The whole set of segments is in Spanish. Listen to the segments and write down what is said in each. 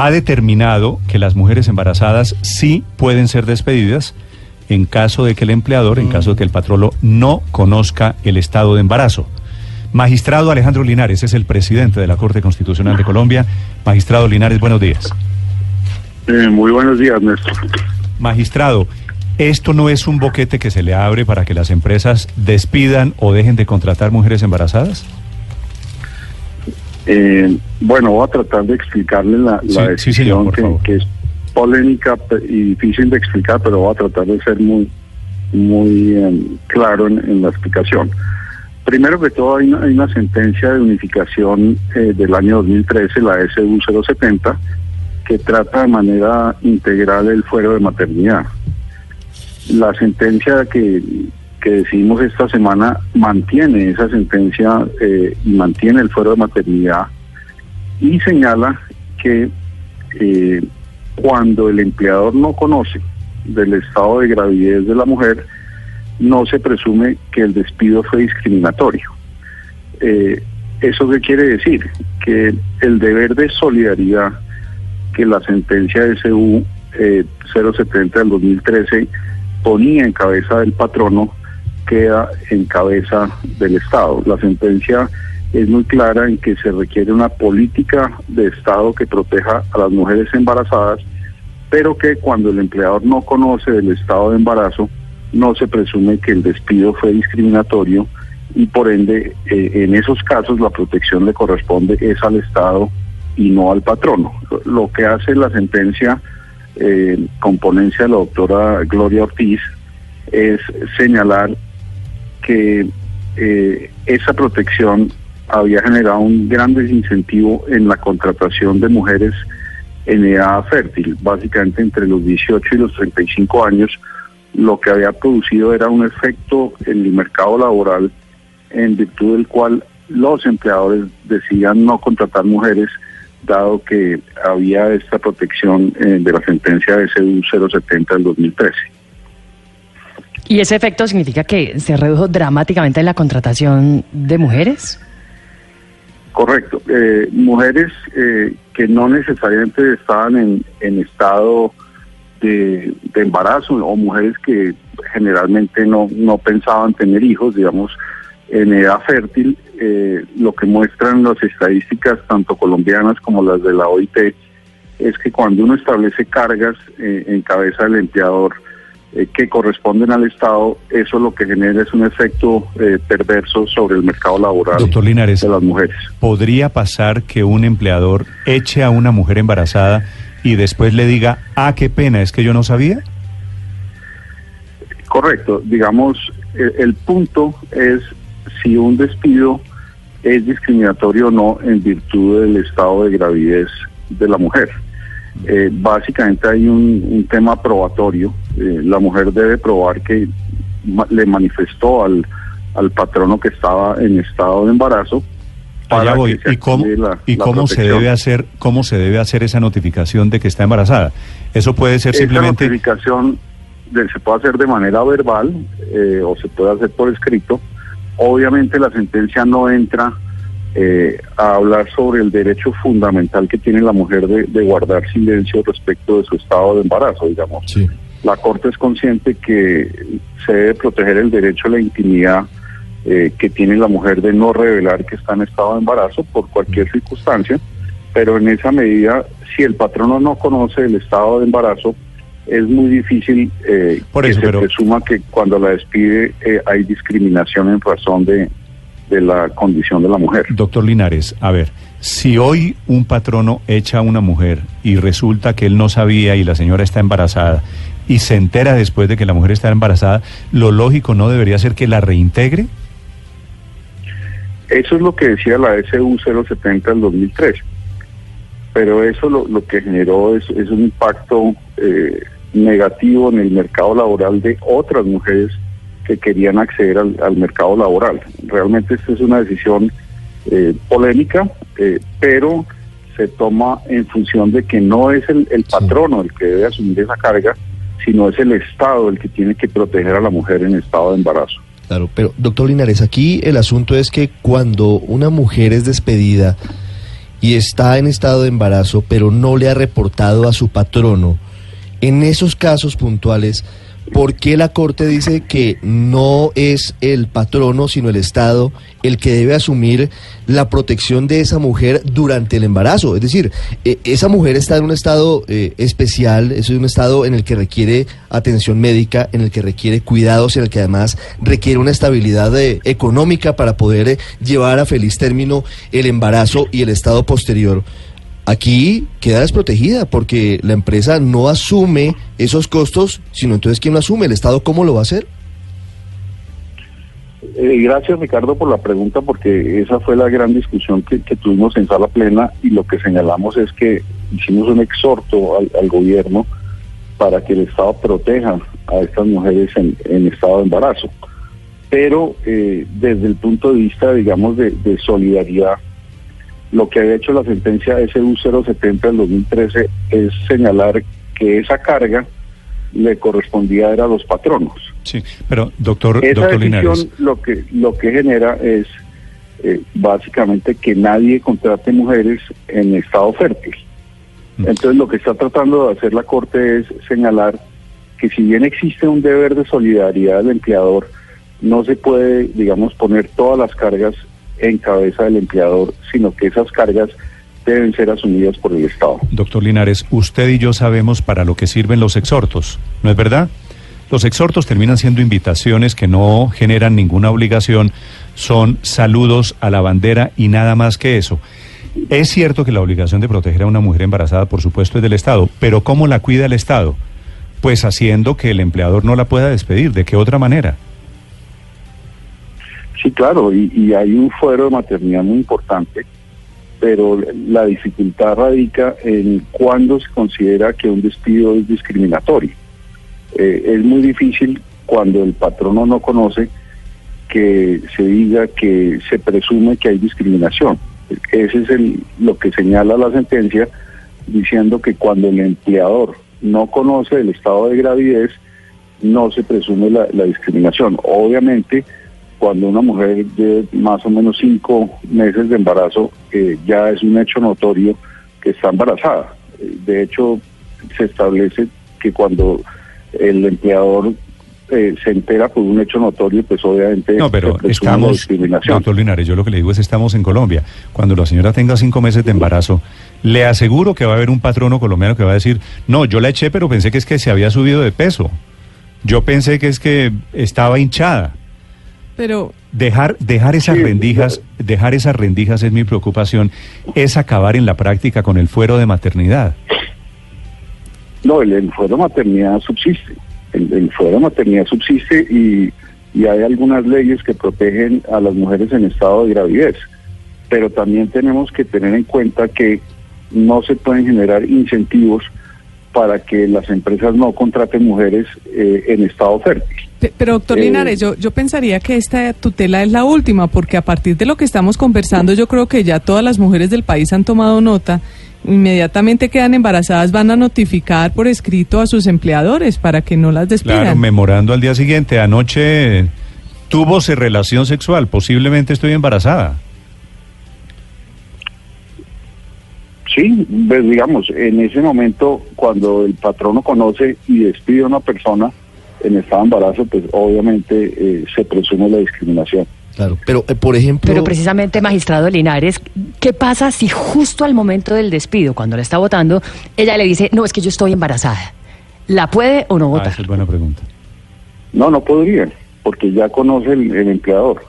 Ha determinado que las mujeres embarazadas sí pueden ser despedidas en caso de que el empleador, en caso de que el patrolo no conozca el estado de embarazo. Magistrado Alejandro Linares es el presidente de la Corte Constitucional de Colombia. Magistrado Linares, buenos días. Eh, muy buenos días, Néstor. Magistrado, ¿esto no es un boquete que se le abre para que las empresas despidan o dejen de contratar mujeres embarazadas? Eh, bueno, voy a tratar de explicarle la, Sí, la sí, señor, decisión que, que es polémica y difícil de explicar, pero voy a tratar de ser muy, muy eh, claro en, en la explicación. Primero que todo, hay una, hay una sentencia de unificación eh, del año 2013, la SU 070, que trata de manera integral el fuero de maternidad. La sentencia que, que decidimos esta semana mantiene esa sentencia eh, y mantiene el fuero de maternidad y señala que eh, cuando el empleador no conoce del estado de gravidez de la mujer, no se presume que el despido fue discriminatorio. Eh, ¿Eso qué quiere decir? Que el deber de solidaridad que la sentencia de SU eh, 070 del 2013 ponía en cabeza del patrono queda en cabeza del Estado. La sentencia es muy clara en que se requiere una política de Estado que proteja a las mujeres embarazadas, pero que cuando el empleador no conoce del estado de embarazo, no se presume que el despido fue discriminatorio y por ende eh, en esos casos la protección le corresponde es al Estado y no al patrono. Lo- que hace la sentencia eh, con ponencia de la doctora Gloria Ortiz es señalar que eh, esa protección había generado un gran desincentivo en la contratación de mujeres en edad fértil, básicamente entre los 18 y los 35 años, lo que había producido era un efecto en el mercado laboral en virtud del cual los empleadores decidían no contratar mujeres, dado que había esta protección eh, de la sentencia de SU 070 del 2013. ¿Y ese efecto significa que se redujo dramáticamente la contratación de mujeres? Correcto. Eh, mujeres eh, que no necesariamente estaban en, estado de, de embarazo o mujeres que generalmente no, no pensaban tener hijos, digamos, en edad fértil, eh, lo que muestran las estadísticas tanto colombianas como las de la OIT es que cuando uno establece cargas eh, en cabeza del empleador eh, que corresponden al Estado, eso lo que genera es un efecto eh, perverso sobre el mercado laboral Doctor Linares, de las mujeres. ¿podría pasar que un empleador eche a una mujer embarazada y después le diga, ah, qué pena, es que yo no sabía? Correcto, digamos, el, el punto es si un despido es discriminatorio o no en virtud del estado de gravidez de la mujer. Eh, básicamente hay un, un tema probatorio. Eh, la mujer debe probar que ma- le manifestó al, al patrono que estaba en estado de embarazo. Allá para voy. que se ¿Y cómo, la- y la cómo se debe hacer cómo se debe hacer esa notificación de que está embarazada? Eso puede ser Esa simplemente notificación de- se puede hacer de manera verbal eh, o se puede hacer por escrito. Obviamente la sentencia no entra eh, a hablar sobre el derecho fundamental que tiene la mujer de, de guardar silencio respecto de su estado de embarazo, digamos. La Corte es consciente que se debe proteger el derecho a la intimidad eh, que tiene la mujer de no revelar que está en estado de embarazo por cualquier circunstancia, pero en esa medida, si el patrono no conoce el estado de embarazo, es muy difícil eh, Por que se pero- presuma que cuando la despide eh, hay discriminación en razón de, de la condición de la mujer. Doctor Linares, a ver, si hoy un patrono echa a una mujer y resulta que él no sabía y la señora está embarazada y se entera después de que la mujer está embarazada, lo lógico no debería ser que la reintegre. Eso es lo que decía la SU 070 del 2013. Pero eso lo, lo que generó es, es un impacto eh, negativo en el mercado laboral de otras mujeres que querían acceder al, al mercado laboral. Realmente esta es una decisión eh, polémica, eh, pero se toma en función de que no es el, el patrono el que debe asumir esa carga, sino es el Estado el que tiene que proteger a la mujer en estado de embarazo. Claro, pero doctor Linares, aquí el asunto es que cuando una mujer es despedida y está en estado de embarazo, pero no le ha reportado a su patrono, en esos casos puntuales, ¿por qué la Corte dice que no es el patrono, sino el Estado, el que debe asumir la protección de esa mujer durante el embarazo? Es decir, eh, esa mujer está en un estado eh, especial, es un estado en el que requiere atención médica, en el que requiere cuidados, en el que además requiere una estabilidad eh, económica para poder llevar a feliz término el embarazo y el estado posterior. Aquí queda desprotegida porque la empresa no asume esos costos, sino entonces ¿quién lo asume? ¿El Estado cómo lo va a hacer? Eh, gracias Ricardo por la pregunta porque esa fue la gran discusión que, tuvimos en sala plena y lo que señalamos es que hicimos un exhorto al, gobierno para que el Estado proteja a estas mujeres en, estado de embarazo. Pero eh, desde el punto de vista, digamos, de solidaridad, lo que ha hecho la sentencia SU 070 del 2013 es señalar que esa carga le correspondía era a los patronos. Sí, pero doctor, Esa doctor decisión Linares. lo que lo que genera es eh, básicamente que nadie contrate mujeres en estado fértil. Mm. Entonces lo que está tratando de hacer la Corte es señalar que si bien existe un deber de solidaridad del empleador, no se puede, digamos, poner todas las cargas en cabeza del empleador, sino que esas cargas deben ser asumidas por el Estado. Doctor Linares, usted y yo sabemos para lo que sirven los exhortos, ¿no es verdad? Los exhortos terminan siendo invitaciones que no generan ninguna obligación, son saludos a la bandera y nada más que eso. Es cierto que la obligación de proteger a una mujer embarazada, por supuesto, es del Estado, pero ¿cómo la cuida el Estado? Pues haciendo que el empleador no la pueda despedir. ¿De qué otra manera? Sí, claro, y, y hay un fuero de maternidad muy importante, pero la dificultad radica en cuándo se considera que un despido es discriminatorio. Eh, es muy difícil cuando el patrono no conoce que se diga que se presume que hay discriminación. Ese es el, lo que señala la sentencia, diciendo que cuando el empleador no conoce el estado de gravidez, no se presume la, la discriminación. Obviamente, cuando una mujer de más o menos cinco meses de embarazo, eh, ya es un hecho notorio que está embarazada. De hecho, se establece que cuando el empleador eh, se entera por un hecho notorio, pues obviamente No, pero estamos, discriminación. doctor Linares, yo lo que le digo es estamos en Colombia. Cuando la señora tenga cinco meses de embarazo, le aseguro que va a haber un patrono colombiano que va a decir, no, yo la eché, pero pensé que es que se había subido de peso. Yo pensé que es que estaba hinchada. Pero Dejar, dejar esas Sí, rendijas, dejar esas rendijas es mi preocupación, es acabar en la práctica con el fuero de maternidad. No, el, el fuero de maternidad subsiste. El, el fuero de maternidad subsiste y, y hay algunas leyes que protegen a las mujeres en estado de gravidez. Pero también tenemos que tener en cuenta que no se pueden generar incentivos para que las empresas no contraten mujeres eh, en estado fértil. Pe- Pero doctor Eh, Linares, yo, yo pensaría que esta tutela es la última, porque a partir de lo que estamos conversando, yo creo que ya todas las mujeres del país han tomado nota. Inmediatamente quedan embarazadas, van a notificar por escrito a sus empleadores para que no las despidan. Claro, memorando al día siguiente, anoche tuvo relación sexual, posiblemente estoy embarazada. Sí, pues, digamos, en ese momento, cuando el patrono conoce y despide a una persona en estado de embarazo, pues obviamente eh, se presume la discriminación. Claro, pero eh, por ejemplo... Pero precisamente, magistrado Linares, ¿qué pasa si justo al momento del despido, cuando la está votando, ella le dice, no, es que yo estoy embarazada? ¿La puede o no Ah, votar? esa es buena pregunta. No, no podría, porque ya conoce el, el empleador.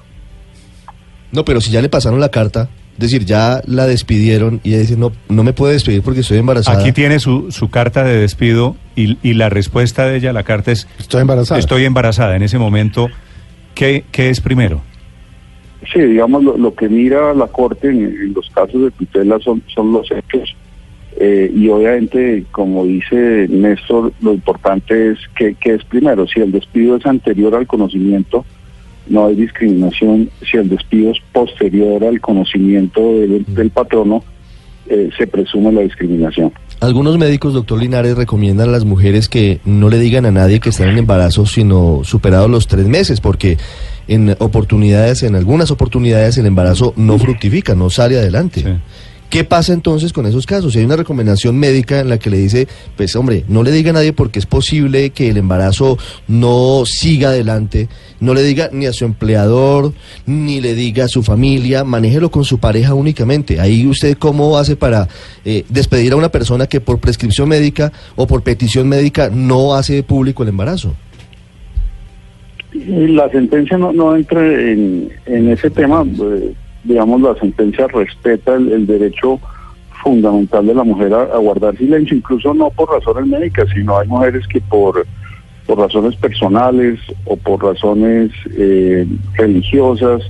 No, pero si ya le pasaron la carta, decir, ya la despidieron y ella dice, no, no me puede despedir porque estoy embarazada. Aquí tiene su, su carta de despido y, y la respuesta de ella, la carta es, Estoy embarazada. estoy embarazada. En ese momento, ¿qué, qué es primero? Sí, digamos, lo, lo que mira la Corte en, en los casos de tutela son, son los hechos. Eh, y obviamente, como dice Néstor, lo importante es que, que es primero, si el despido es anterior al conocimiento, no hay discriminación. Si el despido es posterior al conocimiento del, del patrono, eh, se presume la discriminación. Algunos médicos, doctor Linares, recomiendan a las mujeres que no le digan a nadie que están en embarazo, sino superados los tres meses, porque en oportunidades, en algunas oportunidades, el embarazo no fructifica, no sale adelante. Sí. ¿Qué pasa entonces con esos casos? Si hay una recomendación médica en la que le dice, pues hombre, no le diga a nadie porque es posible que el embarazo no siga adelante, no le diga ni a su empleador, ni le diga a su familia, manéjelo con su pareja únicamente. Ahí usted cómo hace para eh, despedir a una persona que por prescripción médica o por petición médica no hace público el embarazo. Y La sentencia no, entra en, en ese tema. eh, digamos, la sentencia respeta el, el derecho fundamental de la mujer a, guardar silencio, incluso no por razones médicas, sino hay mujeres que por, por razones personales o por razones eh, religiosas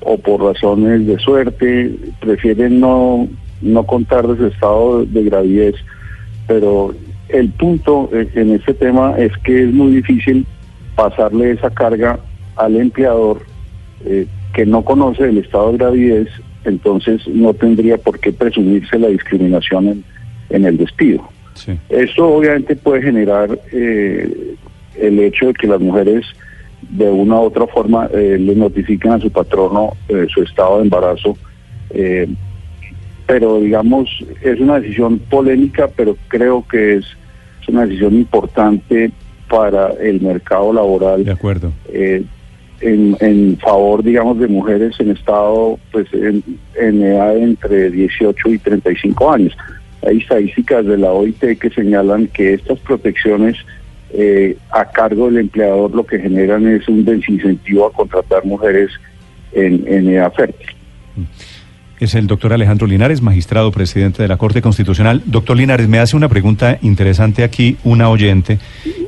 o por razones de suerte prefieren no, no contar de su estado de gravidez. Pero el punto en este tema es que es muy difícil pasarle esa carga al empleador eh, que no conoce el estado de gravidez, entonces no tendría por qué presumirse la discriminación en, en el despido. Sí. Esto obviamente puede generar eh, el hecho de que las mujeres de una u otra forma eh, le notifiquen a su patrono eh, su estado de embarazo, eh, pero digamos es una decisión polémica, pero creo que es, es una decisión importante para el mercado laboral De acuerdo. En, en favor, digamos, de mujeres en estado, pues, en, en edad entre 18 y 35 años. Hay estadísticas de la OIT que señalan que estas protecciones eh, a cargo del empleador lo que generan es un desincentivo a contratar mujeres en, en edad fértil. Es el doctor Alejandro Linares, magistrado presidente de la Corte Constitucional. Doctor Linares, me hace una pregunta interesante aquí una oyente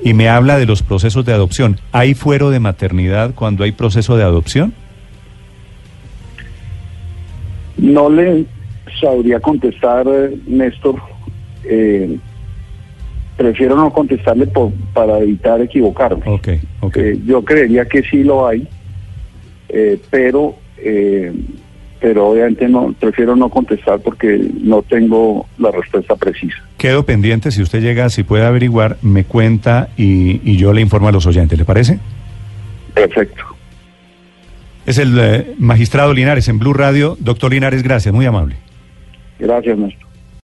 y me habla de los procesos de adopción. ¿Hay fuero de maternidad cuando hay proceso de adopción? No le sabría contestar, eh, Néstor. Eh, prefiero no contestarle por- para evitar equivocarme. Ok, ok. Eh, yo creería que sí lo hay, eh, pero eh, pero obviamente no prefiero no contestar porque no tengo la respuesta precisa. Quedo pendiente, si usted llega, si puede averiguar, me cuenta y, y yo le informo a los oyentes, ¿le parece? Perfecto. Es el eh, magistrado Linares en Blue Radio. Doctor Linares, gracias, muy amable. Gracias, Néstor.